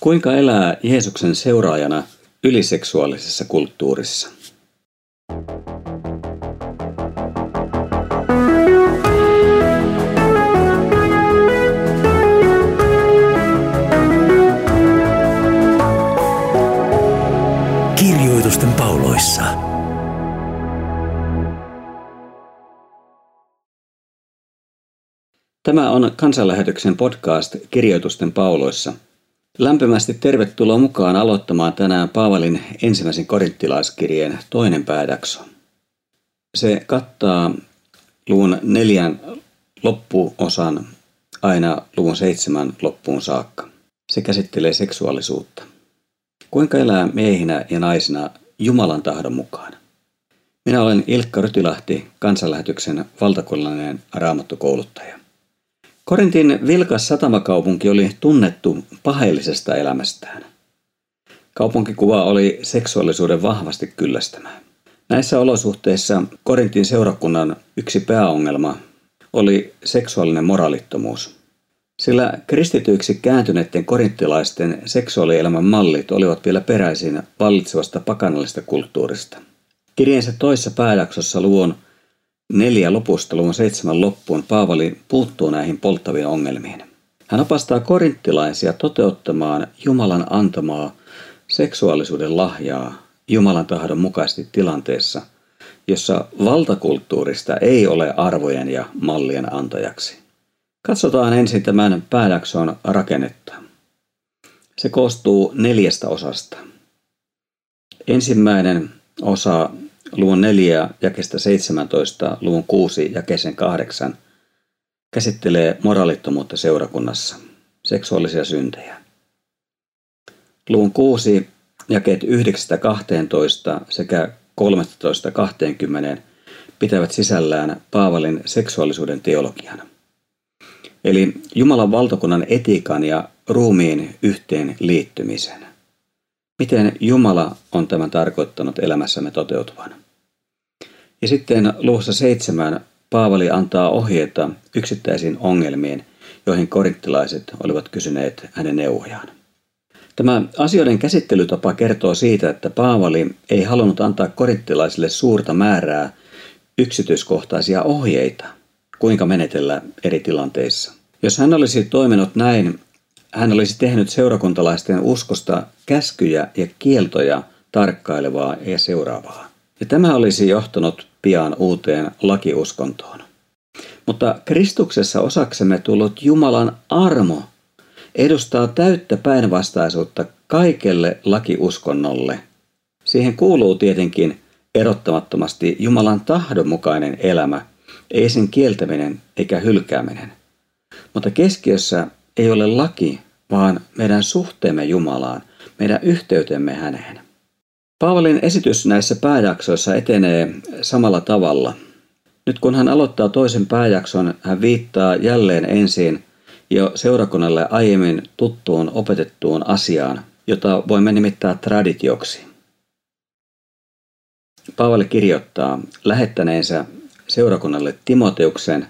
Kuinka elää Jeesuksen seuraajana yliseksuaalisessa kulttuurissa? Kirjoitusten pauloissa. Tämä on kansanlähetyksen podcast Kirjoitusten pauloissa – Lämpimästi tervetuloa mukaan aloittamaan tänään Paavalin ensimmäisen korinttilaiskirjeen toinen pääjakso. Se kattaa luvun neljän loppuosan aina luvun seitsemän loppuun saakka. Se käsittelee seksuaalisuutta. Kuinka elää miehinä ja naisina Jumalan tahdon mukaan? Minä olen Ilkka Rytilahti, kansanlähetyksen valtakunnallinen raamattokouluttaja. Korintin vilkas satamakaupunki oli tunnettu paheellisesta elämästään. Kaupunkikuva oli seksuaalisuuden vahvasti kyllästämä. Näissä olosuhteissa Korintin seurakunnan yksi pääongelma oli seksuaalinen moraalittomuus. Sillä kristityiksi kääntyneiden korinttilaisten seksuaalielämän mallit olivat vielä peräisin vallitsevasta pakanallisesta kulttuurista. Kirjeensä toisessa pääjaksossa luon neljä lopusta luvun seitsemän loppuun Paavali puuttuu näihin polttaviin ongelmiin. Hän opastaa korinttilaisia toteuttamaan Jumalan antamaa seksuaalisuuden lahjaa Jumalan tahdon mukaisesti tilanteessa, jossa valtakulttuurista ei ole arvojen ja mallien antajaksi. Katsotaan ensin tämän pääjakson rakennetta. Se koostuu neljästä osasta. Ensimmäinen osa luvun 4 jakesta 17, luvun 6 jakesen 8 käsittelee moraalittomuutta seurakunnassa, seksuaalisia syntejä. Luvun 6 jakeet 9-12 sekä 13-20 pitävät sisällään Paavalin seksuaalisuuden teologian. Eli Jumalan valtakunnan etiikan ja ruumiin yhteen liittymisen. Miten Jumala on tämän tarkoittanut elämässämme toteutuvan? Ja sitten luvussa seitsemän Paavali antaa ohjeita yksittäisiin ongelmiin, joihin korinttilaiset olivat kysyneet hänen neuvojaan. Tämä asioiden käsittelytapa kertoo siitä, että Paavali ei halunnut antaa korinttilaisille suurta määrää yksityiskohtaisia ohjeita, kuinka menetellä eri tilanteissa. Jos hän olisi toiminut näin, hän olisi tehnyt seurakuntalaisten uskosta käskyjä ja kieltoja tarkkailevaa ja seuraavaa. Ja tämä olisi johtanut pian uuteen lakiuskontoon. Mutta Kristuksessa osaksemme tullut Jumalan armo edustaa täyttä päinvastaisuutta kaikelle lakiuskonnolle. Siihen kuuluu tietenkin erottamattomasti Jumalan tahdon mukainen elämä, ei sen kieltäminen eikä hylkääminen. Mutta keskiössä ei ole laki, vaan meidän suhteemme Jumalaan, meidän yhteytemme häneen. Paavalin esitys näissä pääjaksoissa etenee samalla tavalla. Nyt kun hän aloittaa toisen pääjakson, hän viittaa jälleen ensin jo seurakunnalle aiemmin tuttuun opetettuun asiaan, jota voimme nimittää traditioksi. Paavali kirjoittaa lähettäneensä seurakunnalle Timoteuksen,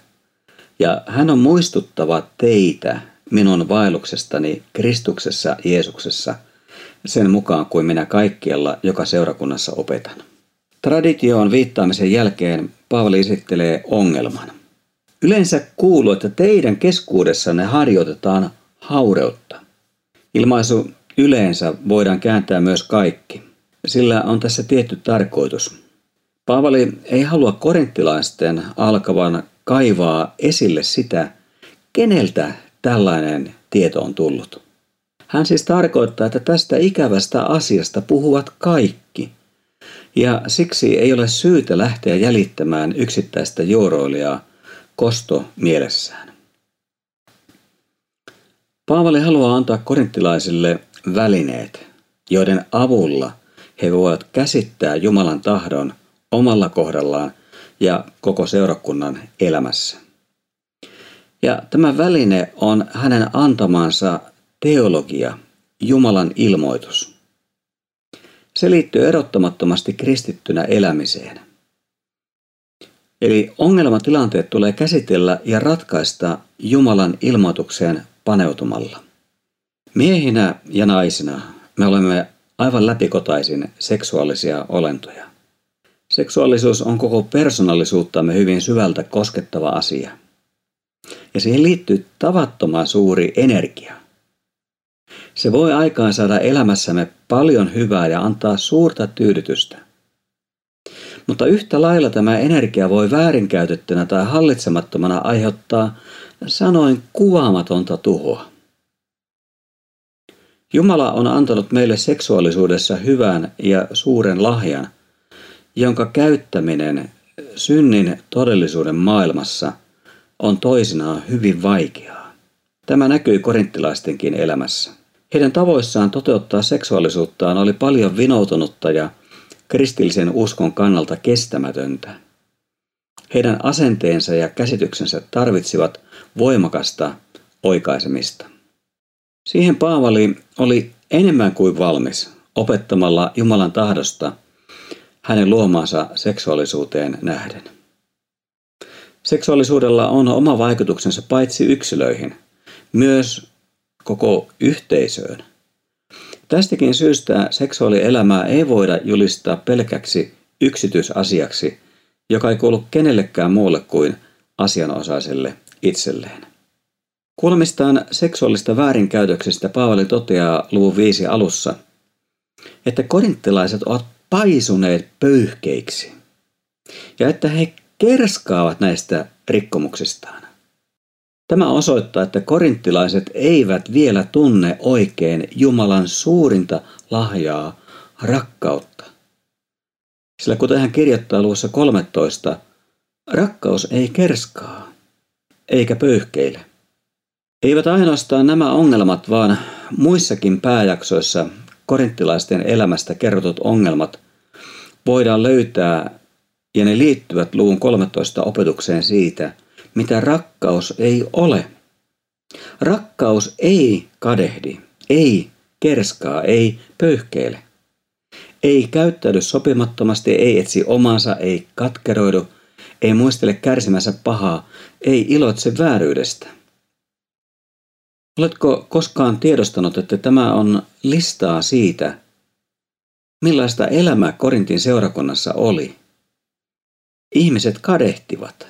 ja hän on muistuttava teitä minun vaelluksestani Kristuksessa Jeesuksessa – sen mukaan kuin minä kaikkialla joka seurakunnassa opetan. Traditioon viittaamisen jälkeen Paavali esittelee ongelman. Yleensä kuuluu, että teidän keskuudessanne harjoitetaan haureutta. Ilmaisu yleensä voidaan kääntää myös kaikki. Sillä on tässä tietty tarkoitus. Paavali ei halua korinttilaisten alkavan kaivaa esille sitä, keneltä tällainen tieto on tullut. Hän siis tarkoittaa, että tästä ikävästä asiasta puhuvat kaikki. Ja siksi ei ole syytä lähteä jäljittämään yksittäistä juoroilijaa kosto mielessään. Paavali haluaa antaa korinttilaisille välineet, joiden avulla he voivat käsittää Jumalan tahdon omalla kohdallaan ja koko seurakunnan elämässä. Ja tämä väline on hänen antamansa Teologia, Jumalan ilmoitus. Se liittyy erottamattomasti kristittynä elämiseen. Eli ongelmatilanteet tulee käsitellä ja ratkaista Jumalan ilmoitukseen paneutumalla. Miehinä ja naisina me olemme aivan läpikotaisin seksuaalisia olentoja. Seksuaalisuus on koko persoonallisuuttamme hyvin syvältä koskettava asia. Ja siihen liittyy tavattoman suuri energia. Se voi aikaan saada elämässämme paljon hyvää ja antaa suurta tyydytystä. Mutta yhtä lailla tämä energia voi väärinkäytettynä tai hallitsemattomana aiheuttaa sanoin kuvaamatonta tuhoa. Jumala on antanut meille seksuaalisuudessa hyvän ja suuren lahjan, jonka käyttäminen synnin todellisuuden maailmassa on toisinaan hyvin vaikeaa. Tämä näkyi korinttilaistenkin elämässä. Heidän tavoissaan toteuttaa seksuaalisuuttaan oli paljon vinoutunutta ja kristillisen uskon kannalta kestämätöntä. Heidän asenteensa ja käsityksensä tarvitsivat voimakasta oikaisemista. Siihen Paavali oli enemmän kuin valmis opettamalla Jumalan tahdosta hänen luomaansa seksuaalisuuteen nähden. Seksuaalisuudella on oma vaikutuksensa paitsi yksilöihin, myös koko yhteisöön. Tästäkin syystä seksuaalielämää ei voida julistaa pelkäksi yksityisasiaksi, joka ei kuulu kenellekään muulle kuin asianosaiselle itselleen. Kuulemistaan seksuaalista väärinkäytöksestä Paavali toteaa luvun viisi alussa, että korinttilaiset ovat paisuneet pöyhkeiksi ja että he kerskaavat näistä rikkomuksistaan. Tämä osoittaa, että korinttilaiset eivät vielä tunne oikein Jumalan suurinta lahjaa, rakkautta. Sillä kuten hän kirjoittaa luvussa 13, rakkaus ei kerskaa, eikä pöyhkeile. Eivät ainoastaan nämä ongelmat, vaan muissakin pääjaksoissa korinttilaisten elämästä kerrotut ongelmat voidaan löytää ja ne liittyvät luvun 13 opetukseen siitä, mitä rakkaus ei ole. Rakkaus ei kadehdi, ei kerskaa, ei pöyhkeile. Ei käyttäydy sopimattomasti, ei etsi omansa, ei katkeroidu, ei muistele kärsimänsä pahaa, ei iloitse vääryydestä. Oletko koskaan tiedostanut, että tämä on listaa siitä, millaista elämä Korintin seurakunnassa oli? Ihmiset kadehtivat,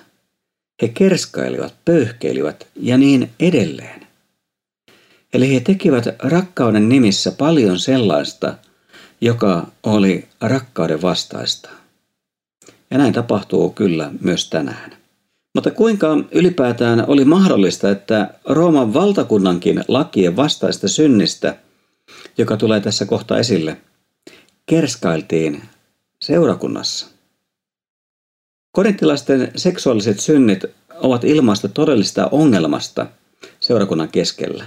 he kerskailivat, pöyhkeilivät ja niin edelleen. Eli he tekivät rakkauden nimissä paljon sellaista, joka oli rakkauden vastaista. Ja näin tapahtuu kyllä myös tänään. Mutta kuinka ylipäätään oli mahdollista, että Rooman valtakunnankin lakien vastaista synnistä, joka tulee tässä kohta esille, kerskailtiin seurakunnassa? Korinttilaisten seksuaaliset synnit ovat ilmaista todellista ongelmasta seurakunnan keskellä.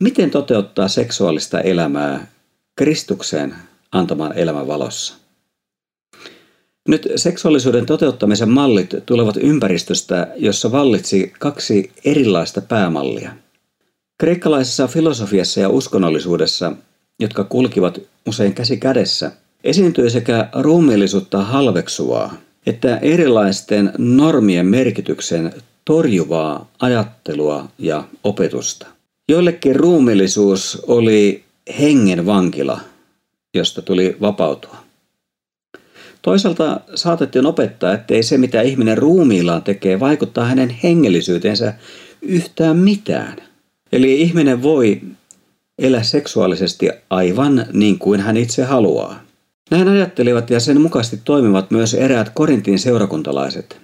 Miten toteuttaa seksuaalista elämää Kristuksen antamaan elämän valossa? Nyt seksuaalisuuden toteuttamisen mallit tulevat ympäristöstä, jossa vallitsi kaksi erilaista päämallia. Kreikkalaisessa filosofiassa ja uskonnollisuudessa, jotka kulkivat usein käsi kädessä, esiintyi sekä ruumiillisuutta halveksuvaa että erilaisten normien merkityksen torjuvaa ajattelua ja opetusta. Joillekin ruumiillisuus oli hengen vankila, josta tuli vapautua. Toisaalta saatettiin opettaa, ettei se mitä ihminen ruumiillaan tekee vaikuttaa hänen hengellisyytensä yhtään mitään. Eli ihminen voi elää seksuaalisesti aivan niin kuin hän itse haluaa. Näin ajattelivat ja sen mukaisesti toimivat myös eräät Korintin seurakuntalaiset.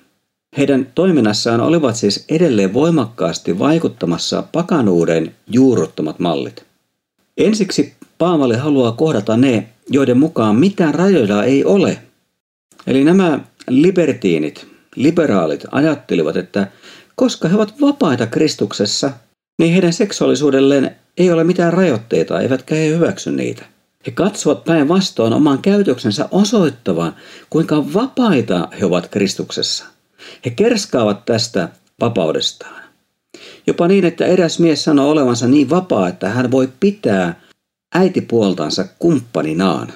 Heidän toiminnassaan olivat siis edelleen voimakkaasti vaikuttamassa pakanuuden juurruttamat mallit. Ensiksi Paavali haluaa kohdata ne, joiden mukaan mitään rajoja ei ole – Eli nämä libertiinit, liberaalit ajattelivat, että koska he ovat vapaita Kristuksessa, niin heidän seksuaalisuudelleen ei ole mitään rajoitteita, eivätkä he hyväksy niitä. He katsovat päinvastoin oman käytöksensä osoittavan, kuinka vapaita he ovat Kristuksessa. He kerskaavat tästä vapaudestaan. Jopa niin, että eräs mies sanoo olevansa niin vapaa, että hän voi pitää äitipuoltansa kumppaninaan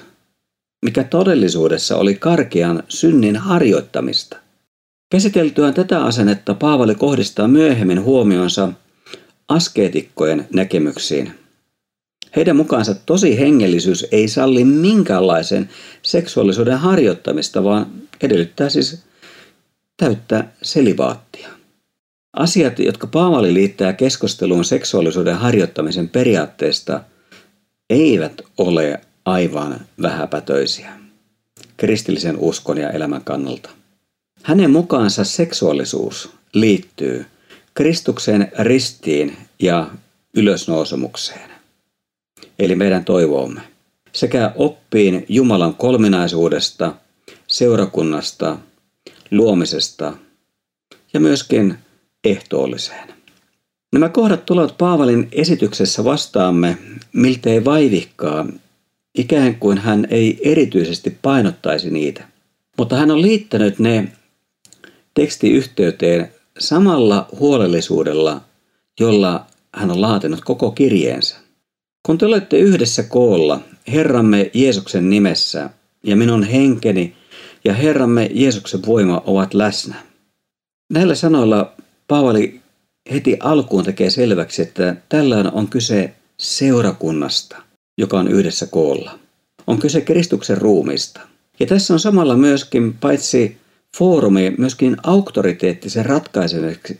mikä todellisuudessa oli karkean synnin harjoittamista. Käsiteltyään tätä asennetta Paavali kohdistaa myöhemmin huomionsa askeetikkojen näkemyksiin. Heidän mukaansa tosi hengellisyys ei salli minkäänlaisen seksuaalisuuden harjoittamista, vaan edellyttää siis täyttää selivaattia. Asiat, jotka Paavali liittää keskusteluun seksuaalisuuden harjoittamisen periaatteesta, eivät ole aivan vähäpätöisiä kristillisen uskon ja elämän kannalta. Hänen mukaansa seksuaalisuus liittyy Kristuksen ristiin ja ylösnousemukseen, eli meidän toivoomme, sekä oppiin Jumalan kolminaisuudesta, seurakunnasta, luomisesta ja myöskin ehtoolliseen. Nämä kohdat tulevat Paavalin esityksessä vastaamme miltei vaivikkaa, ikään kuin hän ei erityisesti painottaisi niitä. Mutta hän on liittänyt ne tekstiyhteyteen samalla huolellisuudella, jolla hän on laatinut koko kirjeensä. Kun te olette yhdessä koolla Herramme Jeesuksen nimessä ja minun henkeni ja Herramme Jeesuksen voima ovat läsnä. Näillä sanoilla Paavali heti alkuun tekee selväksi, että tällöin on kyse seurakunnasta, joka on yhdessä koolla. On kyse Kristuksen ruumista. Ja tässä on samalla myöskin paitsi foorumi, myöskin auktoriteetti sen ratkaisemiseksi,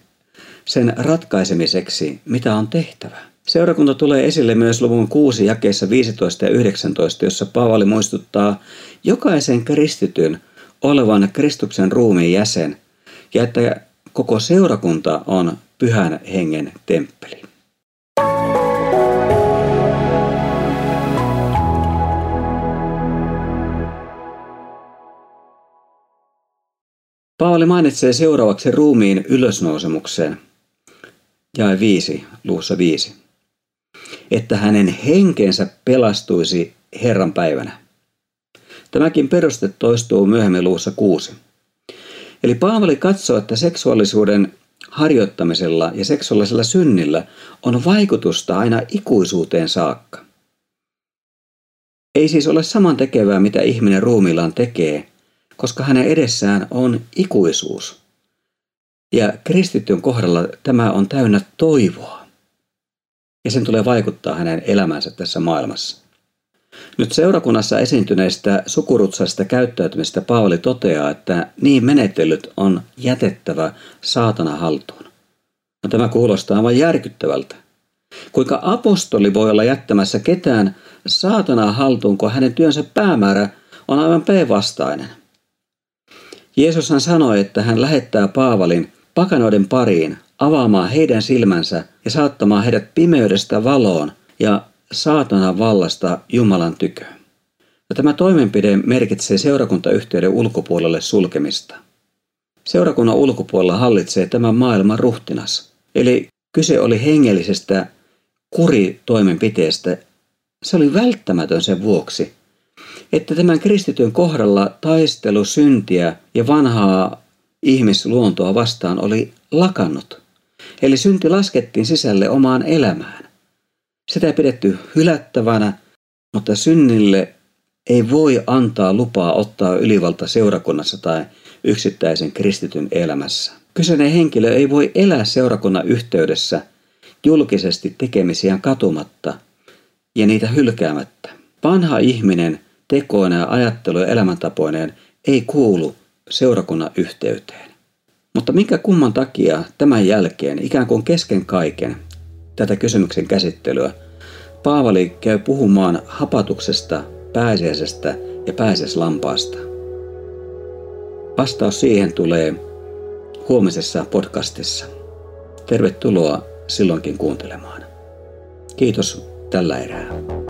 sen ratkaisemiseksi, mitä on tehtävä. Seurakunta tulee esille myös luvun 6 jakeessa 15 ja 19, jossa Paavali muistuttaa jokaisen kristityn olevan Kristuksen ruumiin jäsen ja että koko seurakunta on pyhän hengen temppeli. Paavali mainitsee seuraavaksi ruumiin ylösnousemukseen, jae 5, luussa 5, että hänen henkensä pelastuisi Herran päivänä. Tämäkin peruste toistuu myöhemmin luussa 6. Eli Paavali katsoo, että seksuaalisuuden harjoittamisella ja seksuaalisella synnillä on vaikutusta aina ikuisuuteen saakka. Ei siis ole saman tekevää, mitä ihminen ruumillaan tekee, koska hänen edessään on ikuisuus. Ja kristityn kohdalla tämä on täynnä toivoa. Ja sen tulee vaikuttaa hänen elämänsä tässä maailmassa. Nyt seurakunnassa esiintyneistä sukurutsaista käyttäytymistä Paavali toteaa, että niin menettelyt on jätettävä saatana haltuun. No, tämä kuulostaa aivan järkyttävältä. Kuinka apostoli voi olla jättämässä ketään saatanaa haltuun, kun hänen työnsä päämäärä on aivan päinvastainen? Jeesushan sanoi, että hän lähettää Paavalin pakanoiden pariin avaamaan heidän silmänsä ja saattamaan heidät pimeydestä valoon ja saatanan vallasta Jumalan tykö. Ja tämä toimenpide merkitsee seurakuntayhteyden ulkopuolelle sulkemista. Seurakunnan ulkopuolella hallitsee tämän maailman ruhtinas. Eli kyse oli hengellisestä kuritoimenpiteestä. Se oli välttämätön sen vuoksi, että tämän kristityn kohdalla taistelu syntiä ja vanhaa ihmisluontoa vastaan oli lakannut. Eli synti laskettiin sisälle omaan elämään. Sitä ei pidetty hylättävänä, mutta synnille ei voi antaa lupaa ottaa ylivalta seurakunnassa tai yksittäisen kristityn elämässä. Kyseinen henkilö ei voi elää seurakunnan yhteydessä julkisesti tekemisiään katumatta ja niitä hylkäämättä. Vanha ihminen tekoina ja ajattelu ja elämäntapoineen ei kuulu seurakunnan yhteyteen. Mutta minkä kumman takia tämän jälkeen, ikään kuin kesken kaiken, tätä kysymyksen käsittelyä, Paavali käy puhumaan hapatuksesta, pääsiäisestä ja pääsiäislampaasta. Vastaus siihen tulee huomisessa podcastissa. Tervetuloa silloinkin kuuntelemaan. Kiitos tällä erää.